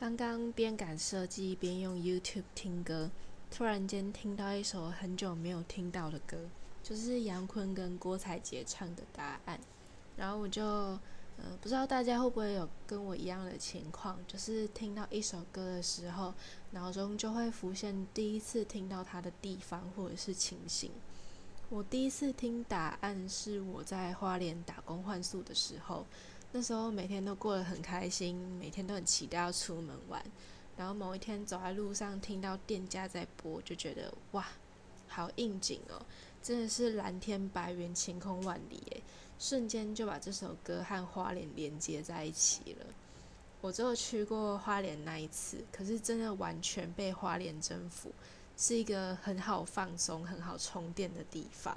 刚刚边赶设计边用 YouTube 听歌，突然间听到一首很久没有听到的歌，就是杨坤跟郭采洁唱的《答案》。然后我就，呃，不知道大家会不会有跟我一样的情况，就是听到一首歌的时候，脑中就会浮现第一次听到它的地方或者是情形。我第一次听《答案》是我在花莲打工换宿的时候。那时候每天都过得很开心，每天都很期待要出门玩。然后某一天走在路上，听到店家在播，就觉得哇，好应景哦！真的是蓝天白云，晴空万里诶，瞬间就把这首歌和花莲连接在一起了。我只有去过花莲那一次，可是真的完全被花莲征服，是一个很好放松、很好充电的地方。